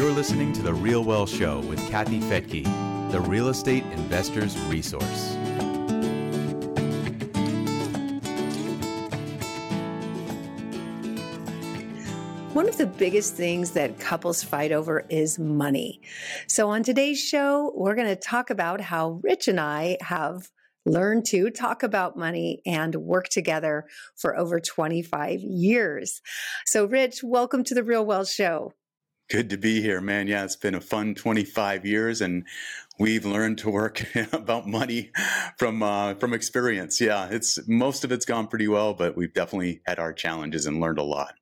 You're listening to The Real Wealth Show with Kathy Fettke, the real estate investor's resource. One of the biggest things that couples fight over is money. So, on today's show, we're going to talk about how Rich and I have learned to talk about money and work together for over 25 years. So, Rich, welcome to the Real Wealth Show. Good to be here, man. Yeah, it's been a fun 25 years, and we've learned to work about money from uh, from experience. Yeah, it's most of it's gone pretty well, but we've definitely had our challenges and learned a lot.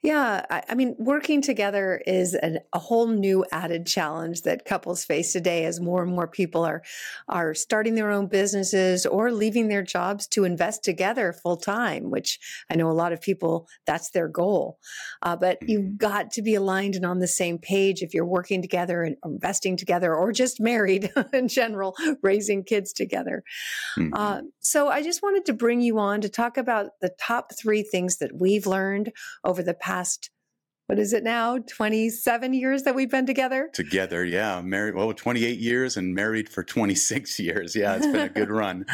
Yeah, I, I mean, working together is an, a whole new added challenge that couples face today as more and more people are are starting their own businesses or leaving their jobs to invest together full time. Which I know a lot of people that's their goal. Uh, but you've mm-hmm. got to be aligned and on the same page if you're working together and investing together, or just married in general, raising kids together. Mm-hmm. Uh, so I just wanted to bring you on to talk about the top three things that we've learned over the past what is it now 27 years that we've been together? Together yeah. Married well 28 years and married for 26 years. Yeah it's been a good run.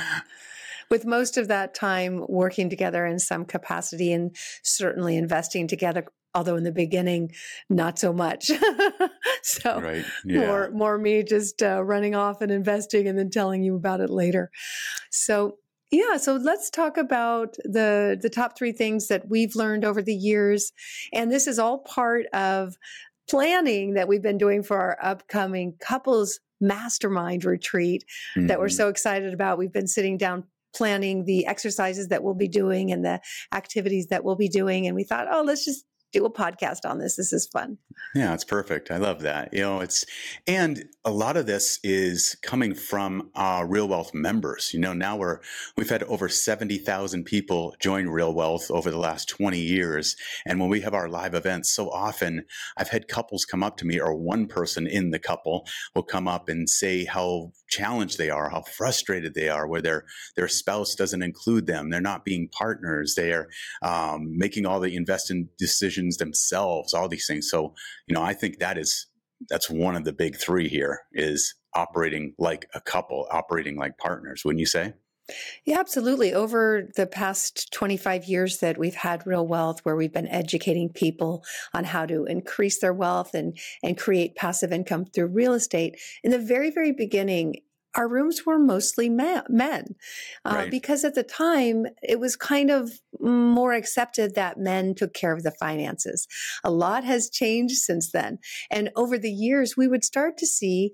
With most of that time working together in some capacity and certainly investing together although in the beginning not so much. So right. yeah. more more me just uh, running off and investing and then telling you about it later. So yeah, so let's talk about the the top 3 things that we've learned over the years and this is all part of planning that we've been doing for our upcoming couples mastermind retreat mm-hmm. that we're mm-hmm. so excited about. We've been sitting down planning the exercises that we'll be doing and the activities that we'll be doing and we thought, "Oh, let's just do a podcast on this. This is fun. Yeah, it's perfect. I love that. You know, it's, and a lot of this is coming from our Real Wealth members. You know, now we're, we've had over 70,000 people join Real Wealth over the last 20 years. And when we have our live events, so often I've had couples come up to me or one person in the couple will come up and say how challenged they are, how frustrated they are, where their, their spouse doesn't include them. They're not being partners. They are um, making all the investing decisions themselves, all these things. So, you know, I think that is that's one of the big three here is operating like a couple, operating like partners, wouldn't you say? Yeah, absolutely. Over the past 25 years that we've had Real Wealth, where we've been educating people on how to increase their wealth and, and create passive income through real estate, in the very, very beginning, our rooms were mostly men uh, right. because at the time it was kind of more accepted that men took care of the finances. A lot has changed since then. And over the years, we would start to see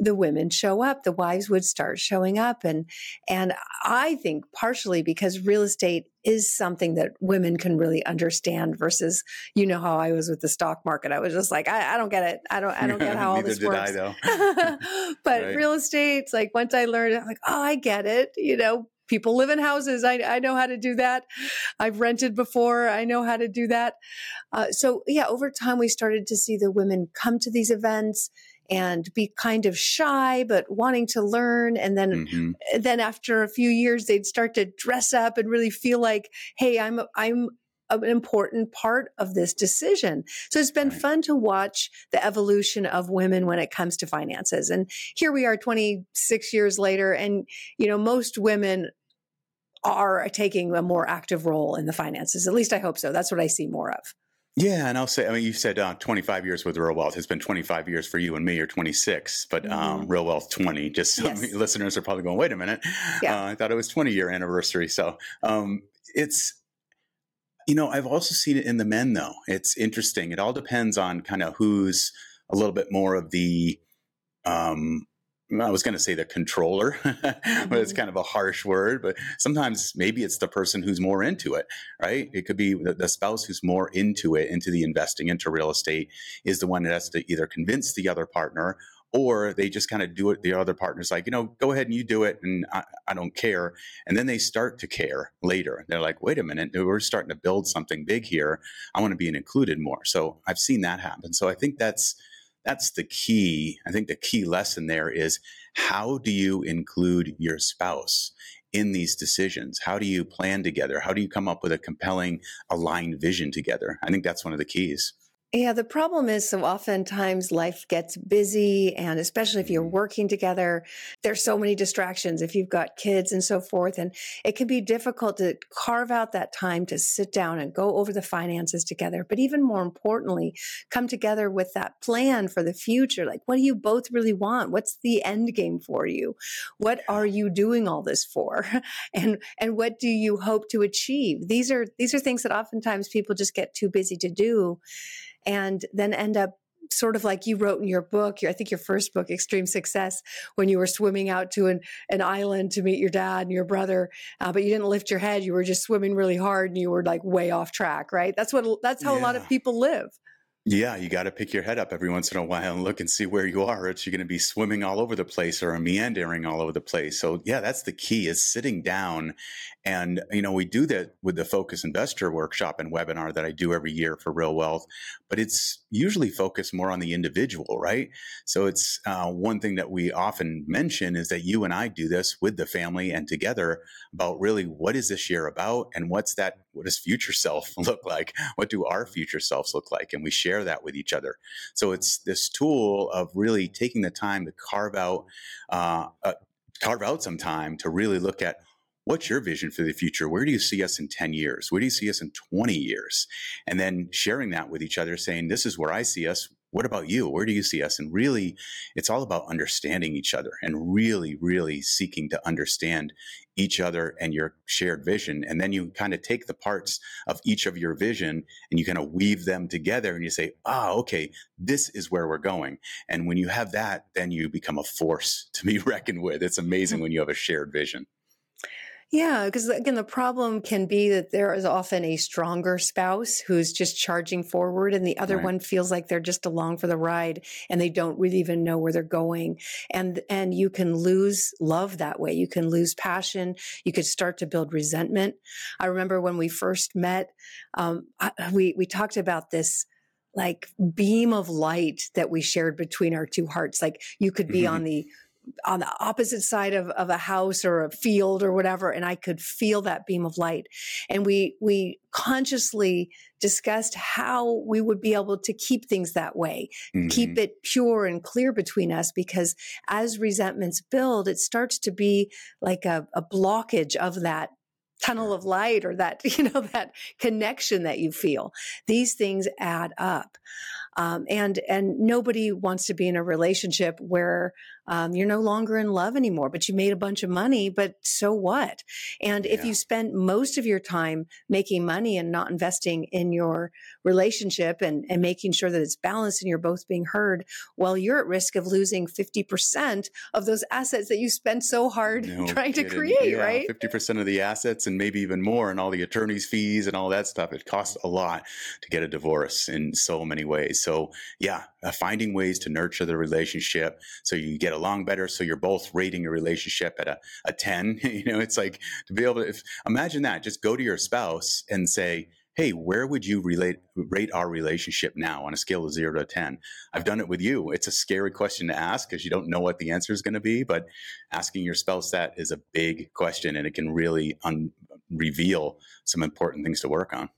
the women show up, the wives would start showing up. And, and I think partially because real estate is something that women can really understand versus, you know, how I was with the stock market. I was just like, I, I don't get it. I don't, I don't get how all this works. but right. real estate, like once I learned, I'm like, oh, I get it. You know, people live in houses. I, I know how to do that. I've rented before. I know how to do that. Uh, so yeah, over time, we started to see the women come to these events and be kind of shy but wanting to learn and then mm-hmm. then after a few years they'd start to dress up and really feel like hey i'm i'm an important part of this decision. So it's been right. fun to watch the evolution of women when it comes to finances. And here we are 26 years later and you know most women are taking a more active role in the finances. At least I hope so. That's what I see more of. Yeah, and I'll say, I mean, you said uh, 25 years with Real Wealth. It's been 25 years for you and me, or 26, but um, mm-hmm. um, Real Wealth 20. Just some yes. listeners are probably going, wait a minute. Yeah. Uh, I thought it was 20 year anniversary. So um, it's, you know, I've also seen it in the men, though. It's interesting. It all depends on kind of who's a little bit more of the, um, I was going to say the controller, but it's mm-hmm. kind of a harsh word. But sometimes maybe it's the person who's more into it, right? It could be the, the, spouse who's more into it, into the investing, into real estate, is the one that has to either convince the other partner or they just kind of do it. The other partner's like, you know, go ahead and you do it, and I, I don't care. And then they start to care later. They're like, wait a minute, we're starting to build something big here. I want to be included more. So I've seen that happen. So I think that's that's the key. I think the key lesson there is how do you include your spouse in these decisions? How do you plan together? How do you come up with a compelling, aligned vision together? I think that's one of the keys. Yeah, the problem is so oftentimes life gets busy, and especially if you're mm-hmm. working together, there's so many distractions if you've got kids and so forth. And it can be difficult to carve out that time to sit down and go over the finances together. But even more importantly, come together with that plan for the future. Like, what do you both really want? What's the end game for you? What are you doing all this for? And, and what do you hope to achieve? These are, these are things that oftentimes people just get too busy to do and then end up sort of like you wrote in your book, I think your first book, Extreme Success, when you were swimming out to an, an island to meet your dad and your brother, uh, but you didn't lift your head. You were just swimming really hard and you were like way off track, right? That's what, that's how yeah. a lot of people live. Yeah, you got to pick your head up every once in a while and look and see where you are. It's you're going to be swimming all over the place or meandering all over the place. So yeah, that's the key is sitting down. And you know, we do that with the Focus Investor workshop and webinar that I do every year for Real Wealth, but it's usually focused more on the individual, right? So it's uh, one thing that we often mention is that you and I do this with the family and together about really what is this year about and what's that what does future self look like? What do our future selves look like? And we share that with each other. So it's this tool of really taking the time to carve out, uh, uh, carve out some time to really look at what's your vision for the future? Where do you see us in 10 years? Where do you see us in 20 years? And then sharing that with each other, saying, this is where I see us what about you? Where do you see us? And really, it's all about understanding each other and really, really seeking to understand each other and your shared vision. And then you kind of take the parts of each of your vision and you kind of weave them together and you say, ah, okay, this is where we're going. And when you have that, then you become a force to be reckoned with. It's amazing when you have a shared vision. Yeah, because again, the problem can be that there is often a stronger spouse who's just charging forward, and the other right. one feels like they're just along for the ride and they don't really even know where they're going. And and you can lose love that way. You can lose passion. You could start to build resentment. I remember when we first met, um, we we talked about this like beam of light that we shared between our two hearts. Like you could be mm-hmm. on the on the opposite side of, of a house or a field or whatever and i could feel that beam of light. And we we consciously discussed how we would be able to keep things that way mm-hmm. keep it pure and clear between us because as resentments build it starts to be like a, a blockage of that tunnel of light or that you know that connection that you feel. These things add up. Um, and and nobody wants to be in a relationship where um, you're no longer in love anymore, but you made a bunch of money, but so what? And yeah. if you spend most of your time making money and not investing in your relationship and, and making sure that it's balanced and you're both being heard, well, you're at risk of losing 50% of those assets that you spent so hard no trying kidding. to create, yeah, right? 50% of the assets and maybe even more and all the attorney's fees and all that stuff. It costs a lot to get a divorce in so many ways. So yeah, uh, finding ways to nurture the relationship so you get along better so you're both rating your relationship at a, a 10 you know it's like to be able to if, imagine that just go to your spouse and say hey where would you relate rate our relationship now on a scale of 0 to 10 i've done it with you. It's a scary question to ask because you don't know what the answer is going to be but asking your spouse that is a big question and it can really un- reveal some important things to work on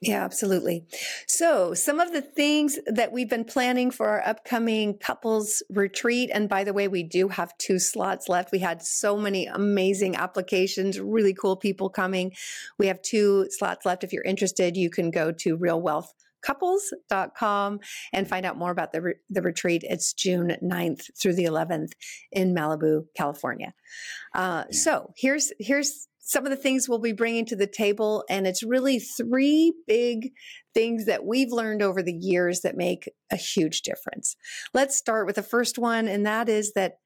yeah, absolutely. So, some of the things that we've been planning for our upcoming couples retreat, and by the way, we do have two slots left. We had so many amazing applications, really cool people coming. We have two slots left. If you're interested, you can go to realwealthcouples.com and find out more about the, re- the retreat. It's June 9th through the 11th in Malibu, California. Uh, so here's, here's some of the things we'll be bringing to the table. And it's really three big things that we've learned over the years that make a huge difference. Let's start with the first one, and that is that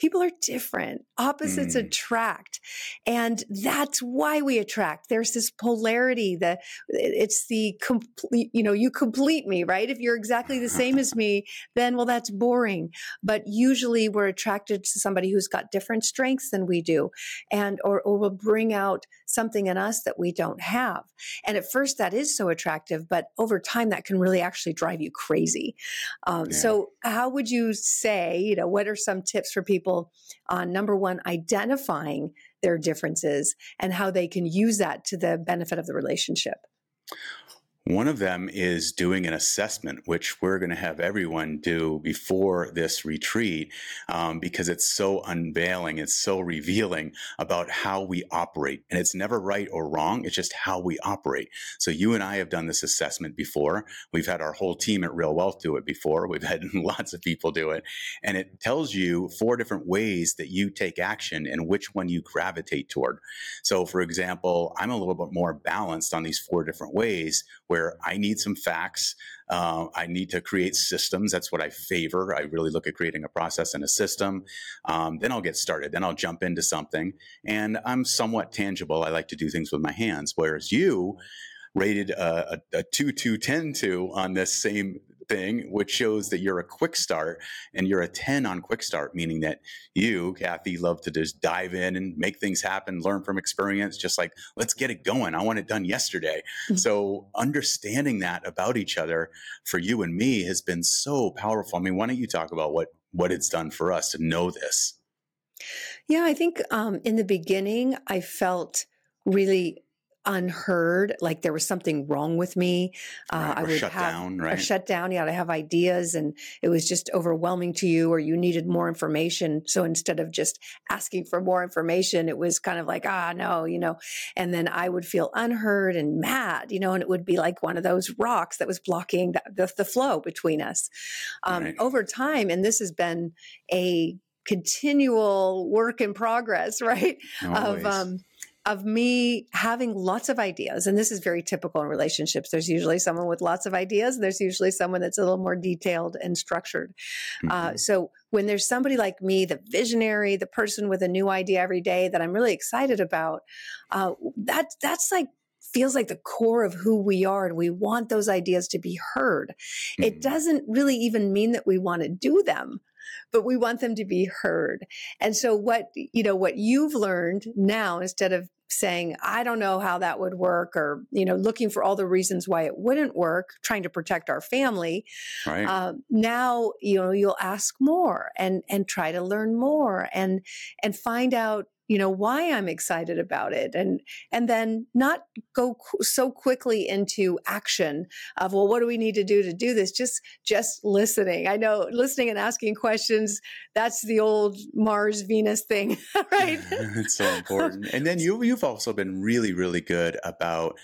people are different. Opposites mm. attract. And that's why we attract. There's this polarity that it's the complete, you know, you complete me, right? If you're exactly the same as me, then well, that's boring. But usually we're attracted to somebody who's got different strengths than we do and, or, or will bring out something in us that we don't have. And at first that is so attractive, but over time that can really actually drive you crazy. Um, yeah. So how would you say, you know, what are some tips for people on number one, identifying their differences and how they can use that to the benefit of the relationship? One of them is doing an assessment, which we're going to have everyone do before this retreat um, because it's so unveiling, it's so revealing about how we operate. And it's never right or wrong, it's just how we operate. So you and I have done this assessment before. We've had our whole team at Real Wealth do it before. We've had lots of people do it. And it tells you four different ways that you take action and which one you gravitate toward. So, for example, I'm a little bit more balanced on these four different ways where I need some facts. Uh, I need to create systems. That's what I favor. I really look at creating a process and a system. Um, then I'll get started. Then I'll jump into something. And I'm somewhat tangible. I like to do things with my hands. Whereas you, rated a, a, a 2 2 10 2 on this same thing, which shows that you're a quick start and you're a 10 on quick start, meaning that you, Kathy, love to just dive in and make things happen, learn from experience, just like, let's get it going. I want it done yesterday. Mm-hmm. So understanding that about each other for you and me has been so powerful. I mean, why don't you talk about what, what it's done for us to know this? Yeah, I think um, in the beginning, I felt really unheard, like there was something wrong with me. Uh, I would shut have down, right? shut down. Yeah, I have ideas, and it was just overwhelming to you, or you needed more information. So instead of just asking for more information, it was kind of like, ah, no, you know. And then I would feel unheard and mad, you know, and it would be like one of those rocks that was blocking the, the, the flow between us. Um, right. Over time, and this has been a continual work in progress, right? Always. Of um, of me having lots of ideas. And this is very typical in relationships. There's usually someone with lots of ideas, and there's usually someone that's a little more detailed and structured. Uh, mm-hmm. Uh, so when there's somebody like me, the visionary, the person with a new idea every day that I'm really excited about, uh, that that's like feels like the core of who we are and we want those ideas to be heard. Mm-hmm. It doesn't really even mean that we want to do them but we want them to be heard. And so what, you know, what you've learned now, instead of saying, I don't know how that would work, or, you know, looking for all the reasons why it wouldn't work, trying to protect our family. Right. Uh, now, you know, you'll ask more and, and try to learn more and, and find out you know why i'm excited about it and and then not go qu- so quickly into action of well what do we need to do to do this? Just just listening. I know listening and asking questions that's the old mars venus thing right? It's so important. And then you you've also been really really good about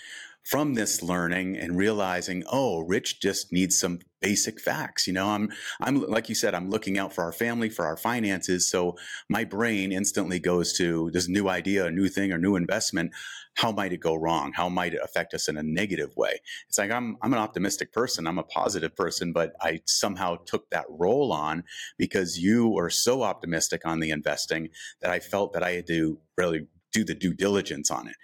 from this learning and realizing, oh, Rich just needs some basic facts. You know, I'm, I'm, like you said, I'm looking out for our family, for our finances. So my brain instantly goes to this new idea, a new thing, or new investment. How might it go wrong? How might it affect us in a negative way? It's like I'm, I'm an optimistic person. I'm a positive person, but I somehow took that role on because you were so optimistic on the investing that I felt that I had to really do the due diligence on it.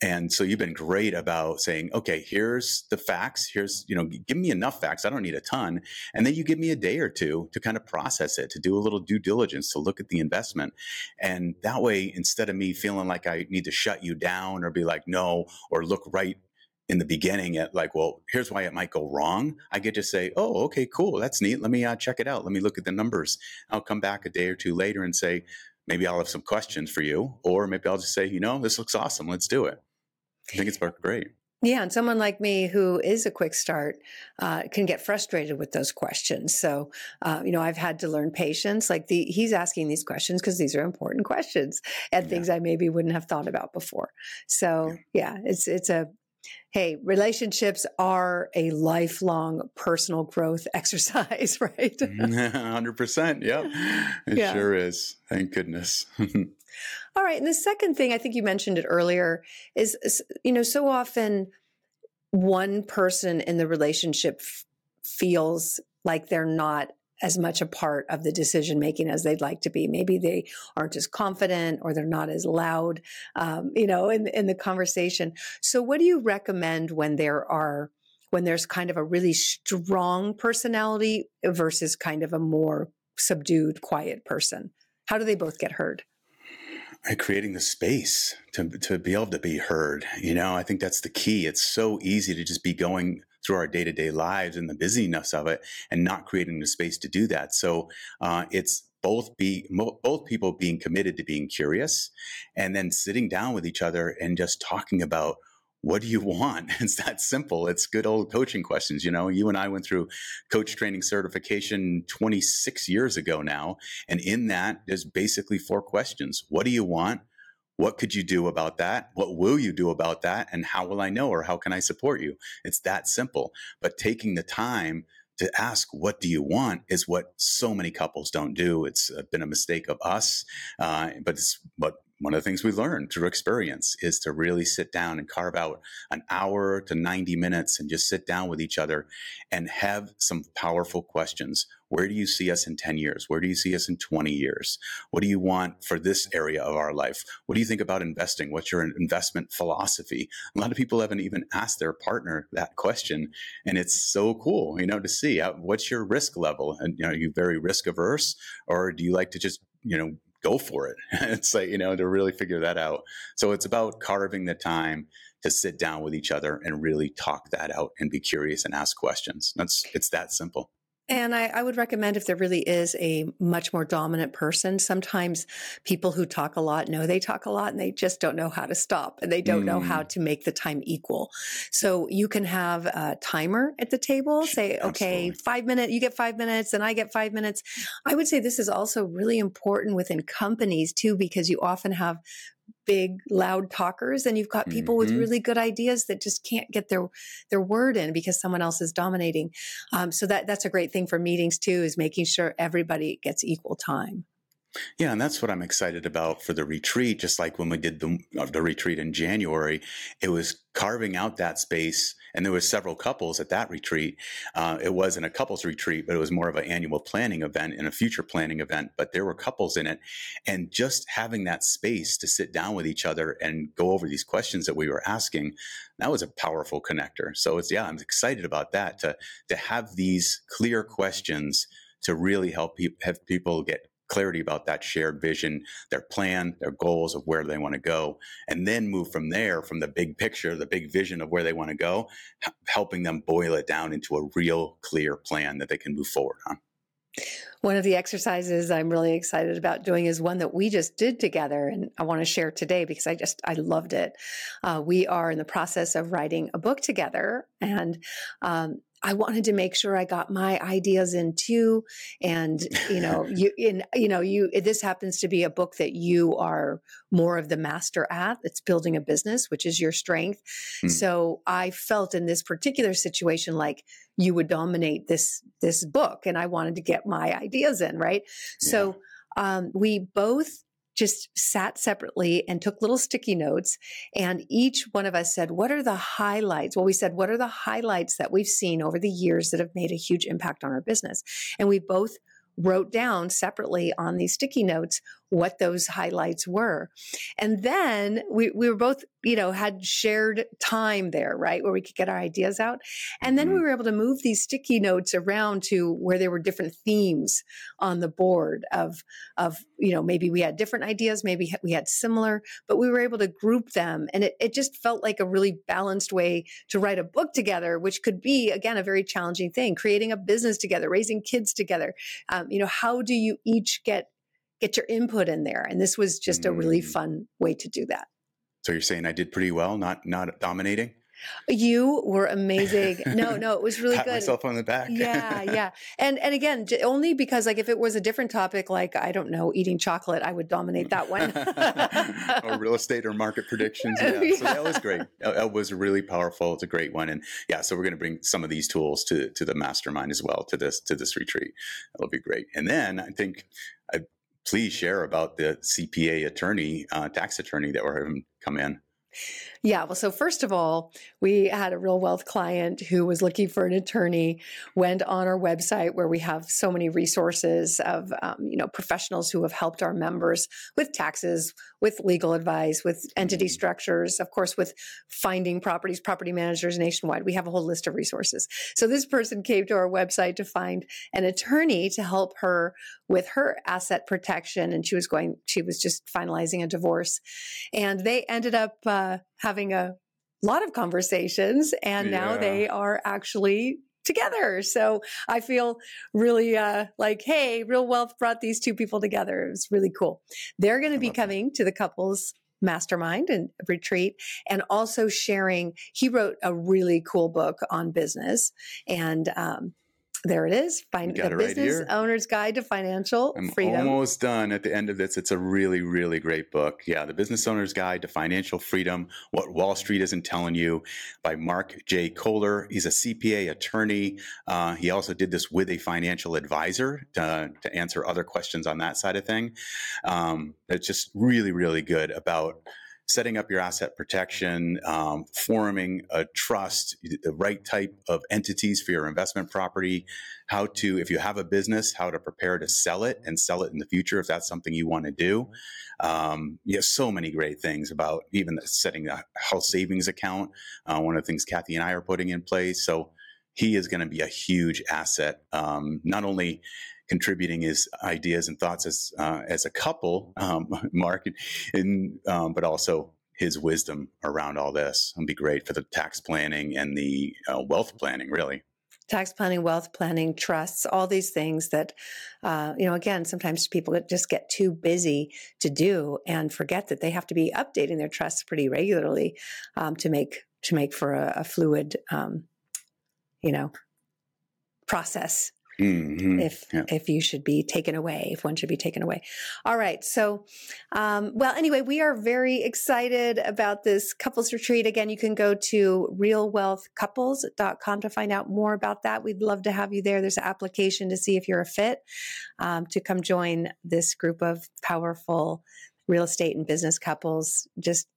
And so you've been great about saying, okay, here's the facts. Here's, you know, give me enough facts. I don't need a ton. And then you give me a day or two to kind of process it, to do a little due diligence, to look at the investment. And that way, instead of me feeling like I need to shut you down or be like, no, or look right in the beginning at like, well, here's why it might go wrong. I get to say, oh, okay, cool. That's neat. Let me uh, check it out. Let me look at the numbers. I'll come back a day or two later and say, maybe I'll have some questions for you, or maybe I'll just say, you know, this looks awesome. Let's do it. I think it's worked great. Yeah, and someone like me who is a quick start uh, can get frustrated with those questions. So, uh, you know, I've had to learn patience. Like the he's asking these questions because these are important questions and yeah. things I maybe wouldn't have thought about before. So, yeah, yeah it's it's a hey, relationships are a lifelong personal growth exercise, right? 100%. Yep. It yeah. sure is. Thank goodness. All right. And the second thing, I think you mentioned it earlier, is, you know, so often one person in the relationship f- feels like they're not as much a part of the decision making as they'd like to be. Maybe they aren't as confident or they're not as loud, um, you know, in, in the conversation. So, what do you recommend when there are when there's kind of a really strong personality versus kind of a more subdued, quiet person? How do they both get heard? Creating the space to, to be able to be heard. You know, I think that's the key. It's so easy to just be going through our day to day lives and the busyness of it and not creating the space to do that. So uh, it's both be both people being committed to being curious and then sitting down with each other and just talking about what do you want? It's that simple. It's good old coaching questions. You know, you and I went through coach training certification 26 years ago now. And in that, there's basically four questions. What do you want? What could you do about that? What will you do about that? And how will I know or how can I support you? It's that simple. But taking the time to ask, what do you want is what so many couples don't do. it's been a mistake of us, uh, but it's what one of the things we learned through experience is to really sit down and carve out an hour to 90 minutes and just sit down with each other and have some powerful questions. Where do you see us in 10 years? Where do you see us in 20 years? What do you want for this area of our life? What do you think about investing? What's your investment philosophy? A lot of people haven't even asked their partner that question. And it's so cool, you know, to see uh, what's your risk level? And, you know, are you very risk averse or do you like to just, you know, go for it. it's like, you know, to really figure that out. So it's about carving the time to sit down with each other and really talk that out and be curious and ask questions. That's it's that simple. And I, I, would recommend if there really is a much more dominant person, sometimes people who talk a lot know they talk a lot and they just don't know how to stop and they don't mm. know how mm. to make the time equal. So you can have a timer at the table, say, okay, five minutes, you get five minutes and I get five minutes. I would say this is also really important within companies too, because you often have big loud talkers and you've got people mm-hmm. with really good ideas that just can't get their their word in because someone else is dominating um, so that that's a great thing for meetings too is making sure everybody gets equal time yeah, and that's what I'm excited about for the retreat. Just like when we did the, uh, the retreat in January, it was carving out that space, and there was several couples at that retreat. Uh, it wasn't a couples retreat, but it was more of an annual planning event and a future planning event. But there were couples in it, and just having that space to sit down with each other and go over these questions that we were asking, that was a powerful connector. So it's yeah, I'm excited about that to to have these clear questions to really help have people get clarity about that shared vision, their plan, their goals of where they want to go, and then move from there, from the big picture, the big vision of where they want to go, helping them boil it down into a real clear plan that they can move forward on. One of the exercises I'm really excited about doing is one that we just did together, and I want to share today because I just I loved it. Uh, we are in the process of writing a book together, and um, I wanted to make sure I got my ideas in too. And, you know, you, in, you know, you, this happens to be a book that you are more of the master at. It's building a business, which is your strength. Mm. So I felt in this particular situation like you would dominate this, this book. And I wanted to get my ideas in, right? Yeah. So, um, we both just sat separately and took little sticky notes. And each one of us said, What are the highlights? Well, we said, What are the highlights that we've seen over the years that have made a huge impact on our business? And we both wrote down separately on these sticky notes what those highlights were. And then we, we were both, you know, had shared time there, right? Where we could get our ideas out. And then mm-hmm. we were able to move these sticky notes around to where there were different themes on the board of, of, you know, maybe we had different ideas, maybe we had similar, but we were able to group them. And it, it just felt like a really balanced way to write a book together, which could be, again, a very challenging thing, creating a business together, raising kids together. Um, you know, how do you each get get your input in there. And this was just a really mm. fun way to do that. So you're saying I did pretty well, not not dominating? You were amazing. No, no, it was really Pat good. Myself on the back. yeah, yeah, and and again, only because like if it was a different topic, like I don't know, eating chocolate, I would dominate that one. or real estate or market predictions. Yeah. yeah. So that was great. That was really powerful. It's a great one, and yeah, so we're going to bring some of these tools to to the mastermind as well to this to this retreat. That'll be great. And then I think please share about the CPA attorney, uh, tax attorney that we're having come in. Yeah. Well, so first of all, we had a real wealth client who was looking for an attorney, went on our website where we have so many resources of, um, you know, professionals who have helped our members with taxes, with legal advice, with entity mm-hmm. structures, of course, with finding properties, property managers nationwide. We have a whole list of resources. So this person came to our website to find an attorney to help her with her asset protection. And she was going, she was just finalizing a divorce. And they ended up, uh, having a lot of conversations and yeah. now they are actually together. So I feel really uh, like, hey, Real Wealth brought these two people together. It was really cool. They're going to be coming to the couples mastermind and retreat and also sharing he wrote a really cool book on business and um, there it is. Find the right Business here. Owner's Guide to Financial I'm Freedom. Almost done at the end of this. It's a really, really great book. Yeah, The Business Owner's Guide to Financial Freedom: What Wall Street Isn't Telling You, by Mark J. Kohler. He's a CPA attorney. Uh, he also did this with a financial advisor to, to answer other questions on that side of thing. Um, it's just really, really good about setting up your asset protection, um, forming a trust, the right type of entities for your investment property, how to, if you have a business, how to prepare to sell it and sell it in the future if that's something you want to do. Um, you have so many great things about even setting a health savings account. Uh, one of the things Kathy and I are putting in place. So he is going to be a huge asset, um, not only contributing his ideas and thoughts as uh, as a couple, um, Mark, and um, but also his wisdom around all this. It'll be great for the tax planning and the uh, wealth planning, really. Tax planning, wealth planning, trusts, all these things that, uh, you know, again, sometimes people just get too busy to do and forget that they have to be updating their trusts pretty regularly um, to make to make for a, a fluid, um, you know, process Mm-hmm. if yeah. if you should be taken away, if one should be taken away. All right. So, um, well, anyway, we are very excited about this couples retreat. Again, you can go to realwealthcouples.com to find out more about that. We'd love to have you there. There's an application to see if you're a fit um, to come join this group of powerful real estate and business couples. Just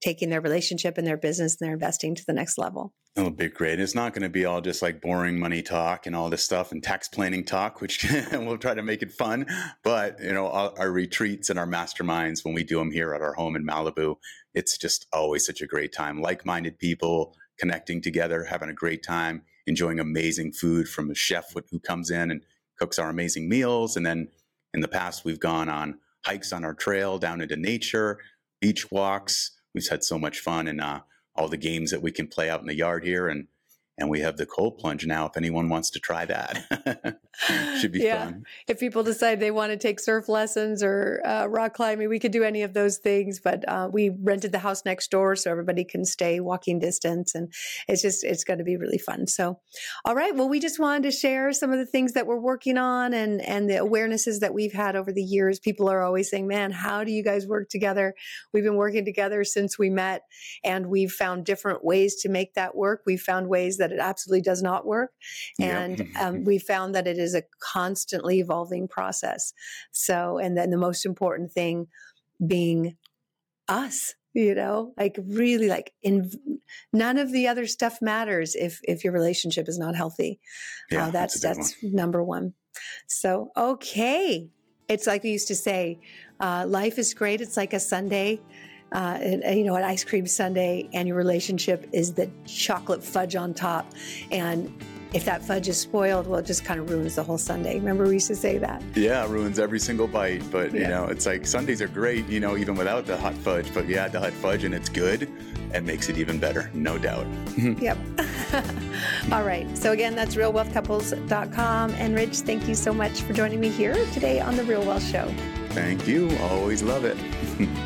taking their relationship and their business and their investing to the next level. It'll be great. It's not going to be all just like boring money talk and all this stuff and tax planning talk, which we'll try to make it fun. But, you know, our, our, retreats and our masterminds, when we do them here at our home in Malibu, it's just always such a great time. Like minded people connecting together, having a great time, enjoying amazing food from a chef who comes in and cooks our amazing meals. And then in the past, we've gone on hikes on our trail down into nature, beach walks. We've had so much fun and, uh, all the games that we can play out in the yard here and and we have the cold plunge now if anyone wants to try that. Should be yeah. fun. If people decide they want to take surf lessons or uh, rock climbing we could do any of those things but uh, we rented the house next door so everybody can stay walking distance and it's just it's going to be really fun. So all right well we just wanted to share some of the things that we're working on and and the awarenesses that we've had over the years. People are always saying man how do you guys work together? We've been working together since we met and we've found different ways to make that work. We've found ways that that it absolutely does not work. And yep. um, we found that it is a constantly evolving process. So, and then the most important thing being us you know like really like in none of the other stuff matters if if your relationship is not healthy yeah, uh, that's that's, that's number one so okay it's like we used to say uh, life is great it's like a sundae uh, and, you know, an ice cream sundae and your relationship is the chocolate fudge on top. And if that fudge is spoiled, well, it just kind of ruins the whole sundae. Remember, we used to say that. Yeah, ruins every single bite. But, yeah. you know, it's like Sundaes are great, you know, even without the hot fudge. But you add the hot fudge and it's good and makes it even better, no doubt. yep. All right. So, again, that's realwealthcouples.com. And Rich, thank you so much for joining me here today on The Real Wealth Show. Thank you. Always love it.